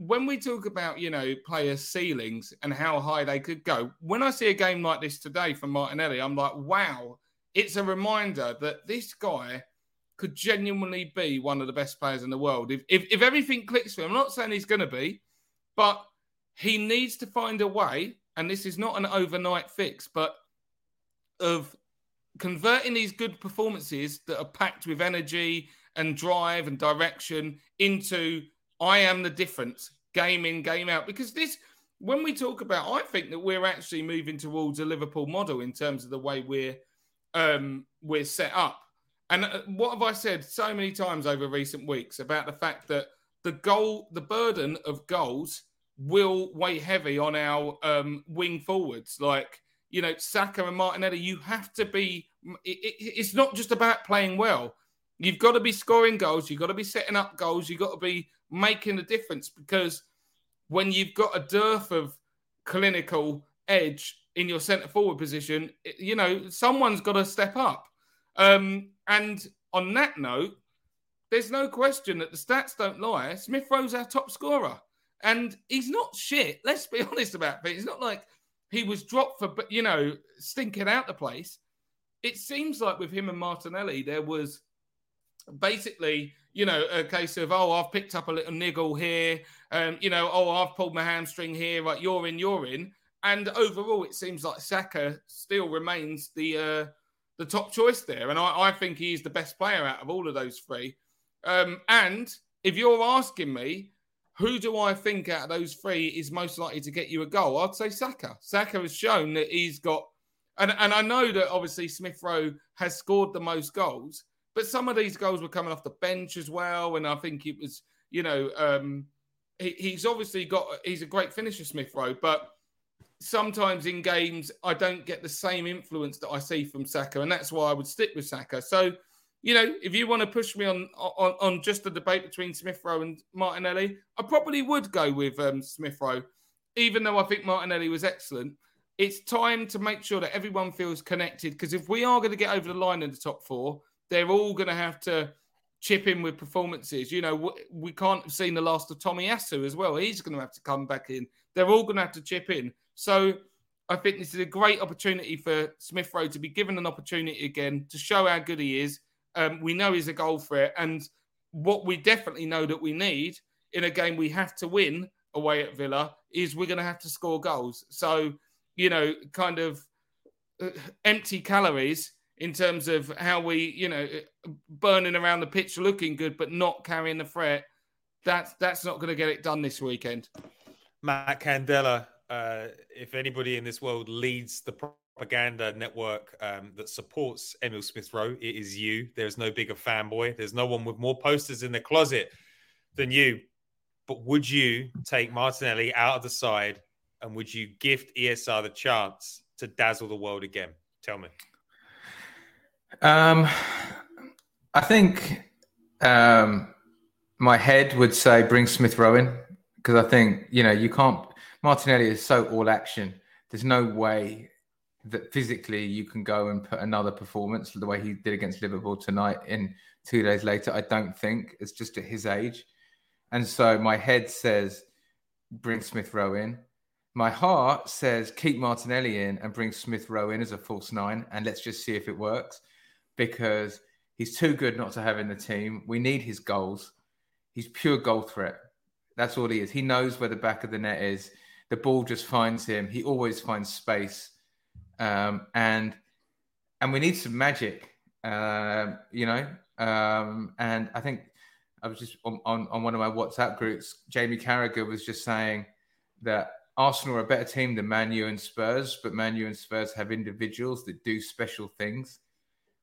when we talk about, you know, player ceilings and how high they could go, when I see a game like this today from Martinelli, I'm like, wow, it's a reminder that this guy could genuinely be one of the best players in the world. If, if, if everything clicks for him, I'm not saying he's going to be, but he needs to find a way, and this is not an overnight fix, but of converting these good performances that are packed with energy and drive and direction into I am the difference, game in, game out. Because this, when we talk about, I think that we're actually moving towards a Liverpool model in terms of the way we're um, we're set up. And uh, what have I said so many times over recent weeks about the fact that the goal, the burden of goals will weigh heavy on our um, wing forwards. Like, you know, Saka and Martinelli, you have to be, it, it, it's not just about playing well. You've got to be scoring goals. You've got to be setting up goals. You've got to be making a difference because when you've got a dearth of clinical edge in your centre forward position, you know, someone's got to step up. Um, and on that note, there's no question that the stats don't lie. Smith Rowe's our top scorer. And he's not shit. Let's be honest about it. It's not like he was dropped for, you know, stinking out the place. It seems like with him and Martinelli, there was basically you know, a case of, oh, I've picked up a little niggle here, um, you know, oh, I've pulled my hamstring here, right, you're in, you're in. And overall, it seems like Saka still remains the uh, the top choice there. And I, I think he's the best player out of all of those three. Um, and if you're asking me who do I think out of those three is most likely to get you a goal? I'd say Saka. Saka has shown that he's got, and, and I know that obviously Smith Rowe has scored the most goals, but some of these goals were coming off the bench as well. And I think it was, you know, um, he, he's obviously got, he's a great finisher, Smith Rowe, but sometimes in games, I don't get the same influence that I see from Saka. And that's why I would stick with Saka. So, you know, if you want to push me on on, on just the debate between Smith Rowe and Martinelli, I probably would go with um, Smith Rowe, even though I think Martinelli was excellent. It's time to make sure that everyone feels connected because if we are going to get over the line in the top four, they're all going to have to chip in with performances. You know, we can't have seen the last of Tomiyasu as well. He's going to have to come back in. They're all going to have to chip in. So I think this is a great opportunity for Smith Rowe to be given an opportunity again to show how good he is um, we know he's a goal threat. And what we definitely know that we need in a game we have to win away at Villa is we're going to have to score goals. So, you know, kind of uh, empty calories in terms of how we, you know, burning around the pitch looking good, but not carrying the threat. That's that's not going to get it done this weekend. Matt Candela, uh, if anybody in this world leads the propaganda network um, that supports Emil Smith Rowe. It is you. There's no bigger fanboy. There's no one with more posters in the closet than you. But would you take Martinelli out of the side and would you gift ESR the chance to dazzle the world again? Tell me. Um, I think um, my head would say bring Smith Rowe in because I think, you know, you can't. Martinelli is so all action. There's no way that physically you can go and put another performance the way he did against Liverpool tonight in two days later. I don't think it's just at his age. And so my head says bring Smith Rowe in. My heart says keep Martinelli in and bring Smith Rowe in as a false nine and let's just see if it works because he's too good not to have in the team. We need his goals. He's pure goal threat. That's all he is. He knows where the back of the net is. The ball just finds him. He always finds space um, and and we need some magic, uh, you know. Um, and I think I was just on, on, on one of my WhatsApp groups. Jamie Carragher was just saying that Arsenal are a better team than Man U and Spurs, but Man U and Spurs have individuals that do special things.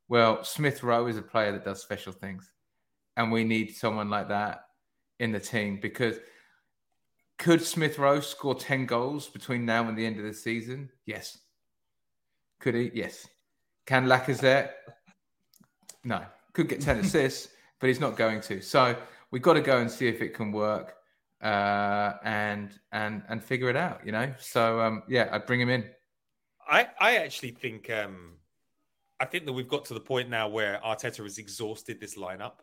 Well, Smith Rowe is a player that does special things, and we need someone like that in the team because could Smith Rowe score 10 goals between now and the end of the season? Yes. Could he? Yes. Can Lacazette? No. Could get 10 assists, but he's not going to. So we've got to go and see if it can work uh, and and and figure it out, you know? So um, yeah, I'd bring him in. I, I actually think um, I think that we've got to the point now where Arteta has exhausted this lineup.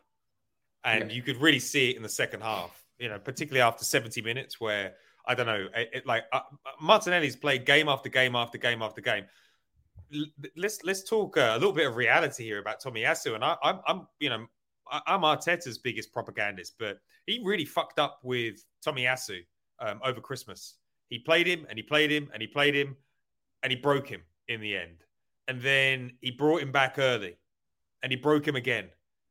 And yeah. you could really see it in the second half, you know, particularly after 70 minutes where I don't know, it, it, like uh, Martinelli's played game after game after game after game let's let's talk uh, a little bit of reality here about Tomiyasu, And I, I'm, I'm, you know, I'm Arteta's biggest propagandist, but he really fucked up with Tomiyasu um, over Christmas. He played him and he played him and he played him and he broke him in the end. And then he brought him back early and he broke him again.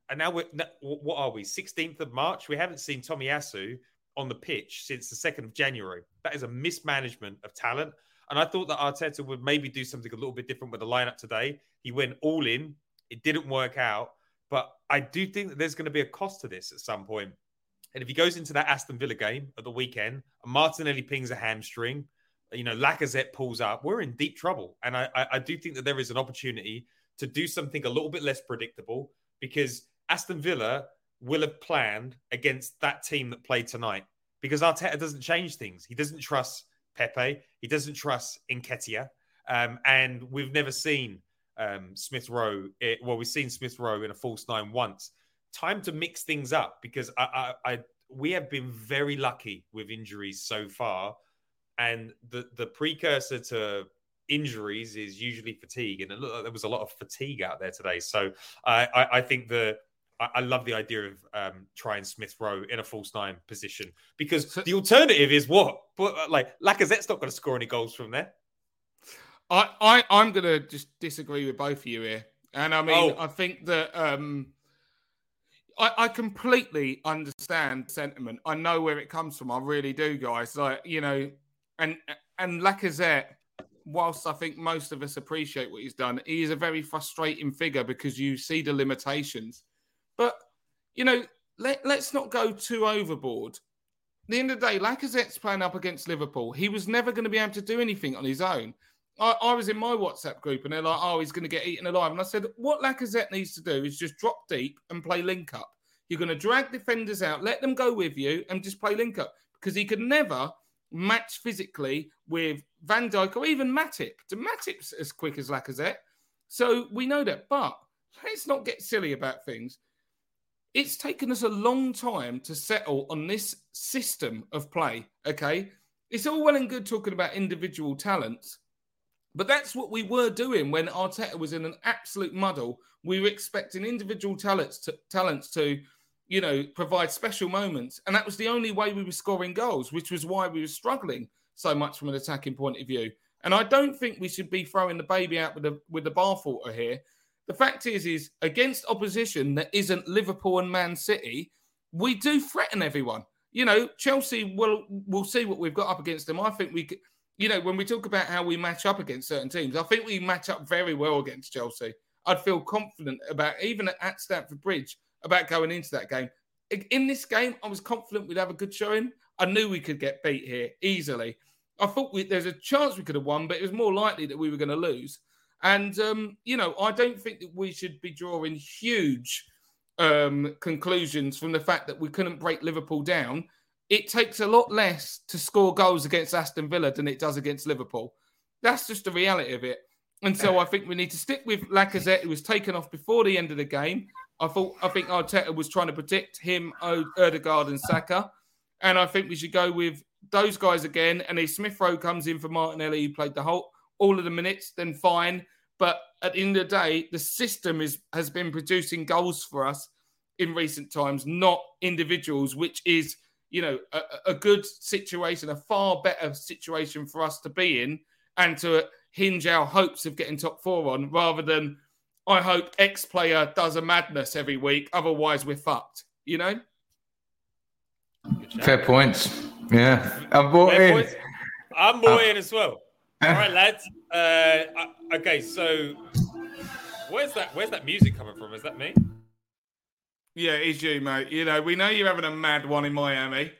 And now we're, what are we, 16th of March? We haven't seen Tomiyasu on the pitch since the 2nd of January. That is a mismanagement of talent. And I thought that Arteta would maybe do something a little bit different with the lineup today. He went all in. It didn't work out. But I do think that there's going to be a cost to this at some point. And if he goes into that Aston Villa game at the weekend, and Martinelli pings a hamstring, you know, Lacazette pulls up, we're in deep trouble. And I, I, I do think that there is an opportunity to do something a little bit less predictable because Aston Villa will have planned against that team that played tonight because Arteta doesn't change things. He doesn't trust Pepe. He doesn't trust Nketiah. Um, and we've never seen um, Smith Rowe. It, well, we've seen Smith Rowe in a false nine once. Time to mix things up because I, I, I, we have been very lucky with injuries so far, and the the precursor to injuries is usually fatigue, and it looked like there was a lot of fatigue out there today. So I, I, I think the I, I love the idea of um, trying Smith Rowe in a false nine position because the alternative is what? But uh, like Lacazette's not going to score any goals from there. I, I I'm going to just disagree with both of you here, and I mean oh. I think that um, I, I completely understand sentiment. I know where it comes from. I really do, guys. Like you know, and and Lacazette, whilst I think most of us appreciate what he's done, he is a very frustrating figure because you see the limitations. But you know, let, let's not go too overboard. At the end of the day, Lacazette's playing up against Liverpool. He was never going to be able to do anything on his own. I, I was in my WhatsApp group and they're like, oh, he's going to get eaten alive. And I said, what Lacazette needs to do is just drop deep and play link up. You're going to drag defenders out, let them go with you, and just play link up because he could never match physically with Van Dijk or even Matip. Matip's as quick as Lacazette. So we know that. But let's not get silly about things. It's taken us a long time to settle on this system of play. Okay. It's all well and good talking about individual talents, but that's what we were doing when Arteta was in an absolute muddle. We were expecting individual talents to, talents to, you know, provide special moments, and that was the only way we were scoring goals, which was why we were struggling so much from an attacking point of view. And I don't think we should be throwing the baby out with the with the bathwater here. The fact is, is against opposition that isn't Liverpool and Man City, we do threaten everyone. You know, Chelsea will will see what we've got up against them. I think we you know, when we talk about how we match up against certain teams, I think we match up very well against Chelsea. I'd feel confident about even at Stamford Bridge about going into that game. In this game, I was confident we'd have a good showing. I knew we could get beat here easily. I thought we, there's a chance we could have won, but it was more likely that we were going to lose. And um, you know, I don't think that we should be drawing huge um, conclusions from the fact that we couldn't break Liverpool down it takes a lot less to score goals against Aston Villa than it does against Liverpool. That's just the reality of it. And so I think we need to stick with Lacazette, who was taken off before the end of the game. I thought I think Arteta was trying to protect him, Odegaard, and Saka, and I think we should go with those guys again. And if Smith Rowe comes in for Martinelli, who played the whole all of the minutes, then fine. But at the end of the day, the system is has been producing goals for us in recent times, not individuals, which is you know, a, a good situation, a far better situation for us to be in and to hinge our hopes of getting top four on rather than I hope X player does a madness every week, otherwise we're fucked, you know? Fair points. Yeah. I'm bought in. I'm bought uh, in as well. All right, lads. Uh, okay, so where's that where's that music coming from? Is that me? Yeah, it's you, mate. You know, we know you're having a mad one in Miami.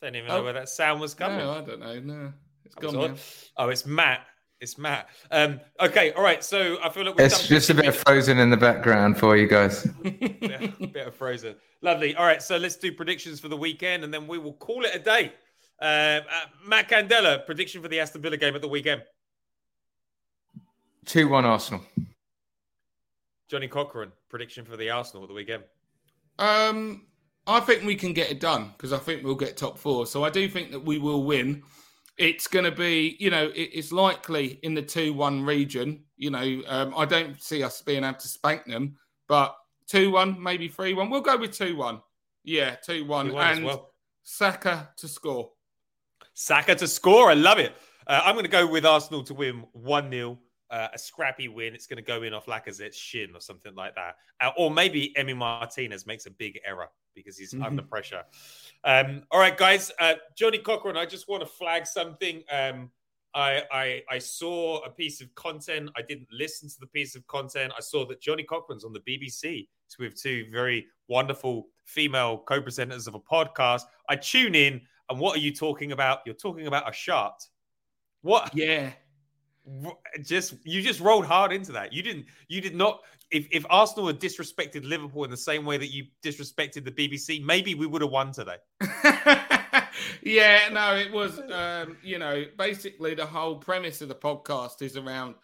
Don't even know oh. where that sound was coming. No, I don't know. No, it's gone. Now. Oh, it's Matt. It's Matt. Um, okay, all right. So I feel like we've it's just a bit minutes. of frozen in the background for you guys. yeah, a bit of frozen. Lovely. All right, so let's do predictions for the weekend, and then we will call it a day. Uh, uh, Matt Candela, prediction for the Aston Villa game at the weekend. Two one Arsenal. Johnny Cochran, prediction for the Arsenal at the weekend. Um, I think we can get it done because I think we'll get top four. So I do think that we will win. It's going to be, you know, it's likely in the two-one region. You know, um, I don't see us being able to spank them, but two-one, maybe three-one. We'll go with two-one. Yeah, two-one, and well. Saka to score. Saka to score. I love it. Uh, I'm going to go with Arsenal to win one 0 uh, a scrappy win. It's going to go in off Lacazette's shin or something like that. Uh, or maybe Emi Martinez makes a big error because he's mm-hmm. under pressure. Um, all right, guys. Uh, Johnny Cochran, I just want to flag something. Um, I, I, I saw a piece of content. I didn't listen to the piece of content. I saw that Johnny Cochran's on the BBC with two very wonderful female co-presenters of a podcast. I tune in, and what are you talking about? You're talking about a shot. What? Yeah just you just rolled hard into that. You didn't. You did not. If if Arsenal had disrespected Liverpool in the same way that you disrespected the BBC, maybe we would have won today. yeah, no, it was. Um, you know, basically the whole premise of the podcast is around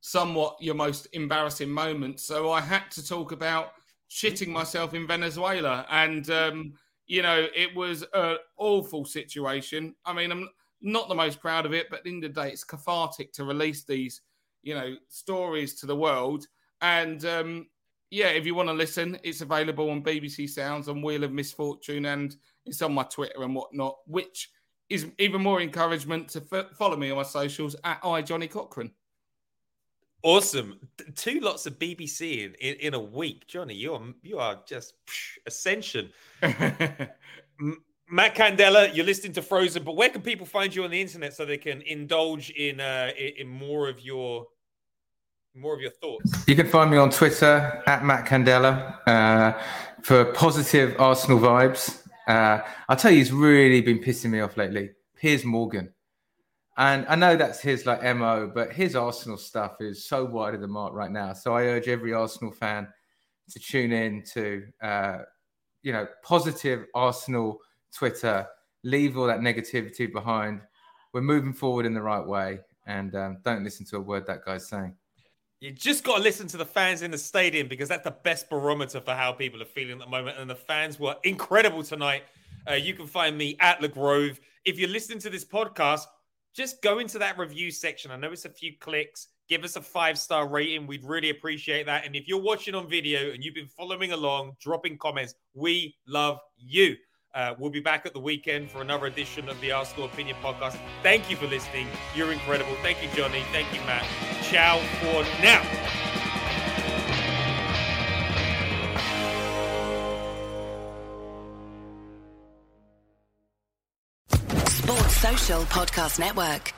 somewhat your most embarrassing moments. So I had to talk about shitting myself in Venezuela, and um, you know, it was an awful situation. I mean, I'm not the most proud of it, but at the end of the day, it's cathartic to release these, you know, stories to the world. And um, yeah, if you want to listen, it's available on BBC Sounds on Wheel of Misfortune, and it's on my Twitter and whatnot, which is even more encouragement to f- follow me on my socials at I Johnny Cochran. Awesome. Two lots of BBC in, in, in, a week. Johnny, you are you are just psh, ascension. Matt Candela, you're listening to Frozen, but where can people find you on the internet so they can indulge in uh, in more of your more of your thoughts? You can find me on Twitter at Matt Candela uh, for positive Arsenal vibes. Uh, I'll tell you, he's really been pissing me off lately. Piers Morgan. And I know that's his like MO, but his Arsenal stuff is so wide of the mark right now. So I urge every Arsenal fan to tune in to uh, you know positive Arsenal Twitter. Leave all that negativity behind. We're moving forward in the right way, and um, don't listen to a word that guy's saying. You just got to listen to the fans in the stadium because that's the best barometer for how people are feeling at the moment. And the fans were incredible tonight. Uh, you can find me at the Grove. If you're listening to this podcast, just go into that review section. I know it's a few clicks. Give us a five star rating. We'd really appreciate that. And if you're watching on video and you've been following along, dropping comments, we love you. Uh, we'll be back at the weekend for another edition of the Arsenal Opinion Podcast. Thank you for listening. You're incredible. Thank you, Johnny. Thank you, Matt. Ciao for now. Sports Social Podcast Network.